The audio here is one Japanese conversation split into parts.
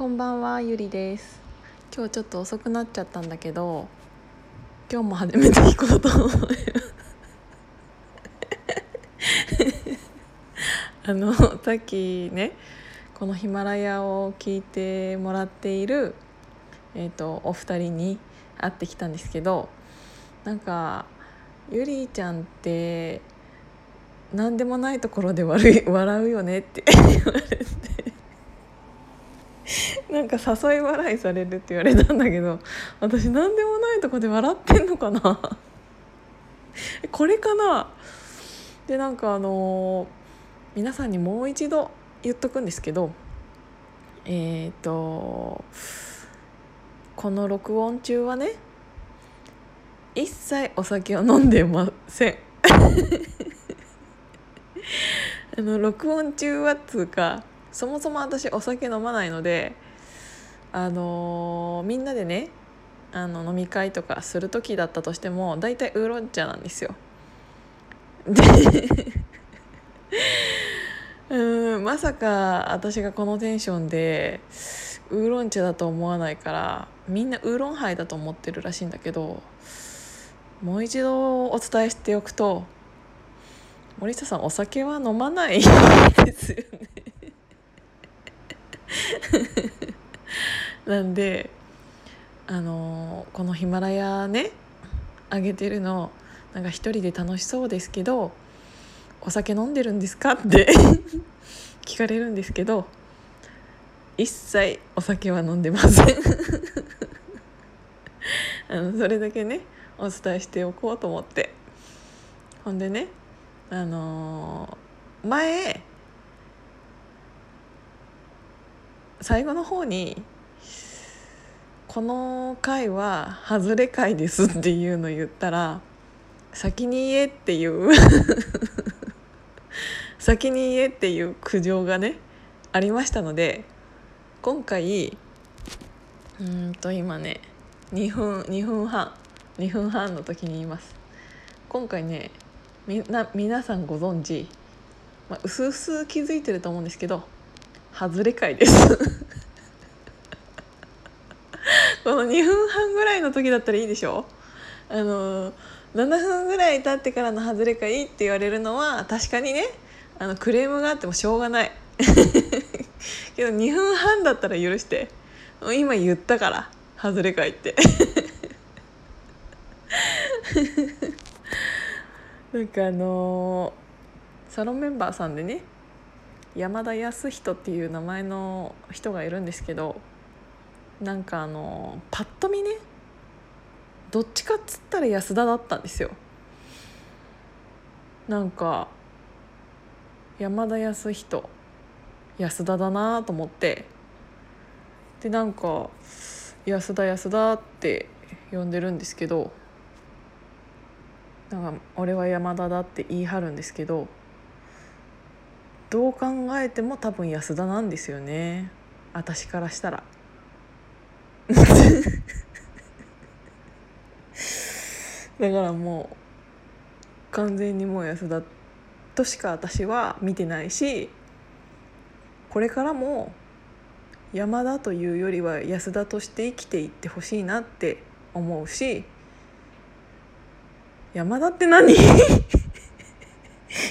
こんばんはゆりです。今日ちょっと遅くなっちゃったんだけど今日も初めて聞こうと思いますあのさっきねこのヒマラヤを聞いてもらっているえーと、お二人に会ってきたんですけどなんかゆりちゃんって何でもないところで笑笑うよねって言われて。なんか誘い笑いされるって言われたんだけど私何でもないとこで笑ってんのかな？これかな？でなんかあのー、皆さんにもう一度言っとくんですけどえっ、ー、とこの録音中はね一切お酒を飲んでません。あの録音中はっつうかそもそも私お酒飲まないのであのー、みんなでねあの飲み会とかする時だったとしても大体ウーロン茶なんですよ。で うんまさか私がこのテンションでウーロン茶だと思わないからみんなウーロンハイだと思ってるらしいんだけどもう一度お伝えしておくと森下さんお酒は飲まないですよね なんであのこのヒマラヤねあげてるのなんか一人で楽しそうですけどお酒飲んでるんですかって 聞かれるんですけど一切お酒は飲んでません。あのそれだけねお伝えしておこうと思って。ほんでねあのー、前最後の方に「この回は外れ回です」っていうの言ったら「先に言え」っていう 先に言えっていう苦情がねありましたので今回うんと今ね2分2分半2分半の時に言います。今回ねみな皆さんご存知まあ、うすうす気づいてると思うんですけど外れ会です。この2分半ぐらいの時だったらいいでしょ？あの7分ぐらい経ってからの外れ会って言われるのは確かにね。あのクレームがあってもしょうがない。けど2分半だったら許して。今言ったから外れ会って。なんかあのー、サロンメンバーさんでね山田康人っていう名前の人がいるんですけどなんかあの、パッと見ねどっちかっつったら安田だったんですよ。なんか山田康人安田だなと思って。でなんか安田安田って呼んでるんですけどなんか俺は山田だって言い張るんですけどどう考えても多分安田なんですよね。私からしたら。だからもう完全にもう安田としか私は見てないしこれからも山田というよりは安田として生きていってほしいなって思うし山田って何？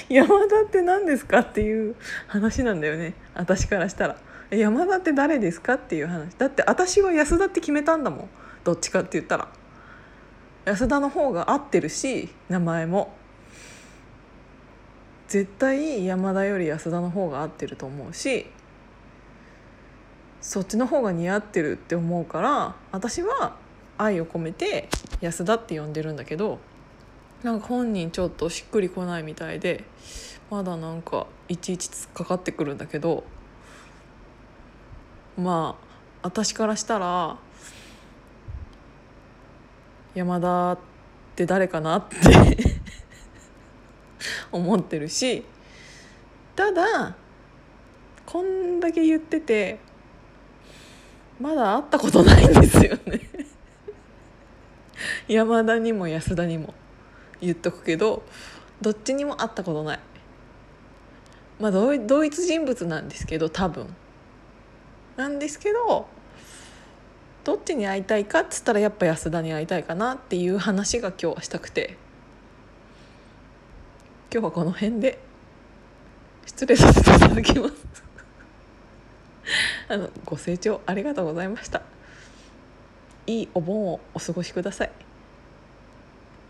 山田って何ですかっていう話なんだよね。私からしたら。山田って誰ですかっていう話。だって私は安田って決めたんだもん。どっちかって言ったら。安田の方が合ってるし名前も。絶対山田より安田の方が合ってると思うしそっちの方が似合ってるって思うから私は愛を込めて安田って呼んでるんだけどなんか本人ちょっとしっくりこないみたいでまだなんかいちいち突っかかってくるんだけどまあ私からしたら山田って誰かなって 思ってるしただこんだけ言っててまだ会ったことないんですよね。山田にも安田にも言っとくけどどっちにも会ったことない。まあ同一人物なんですけど多分。なんですけどどっちに会いたいかっつったらやっぱ安田に会いたいかなっていう話が今日はしたくて。今日はこの辺で失礼させていただきます。あのご清聴ありがとうございました。いいお盆をお過ごしください。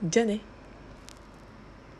じゃあね。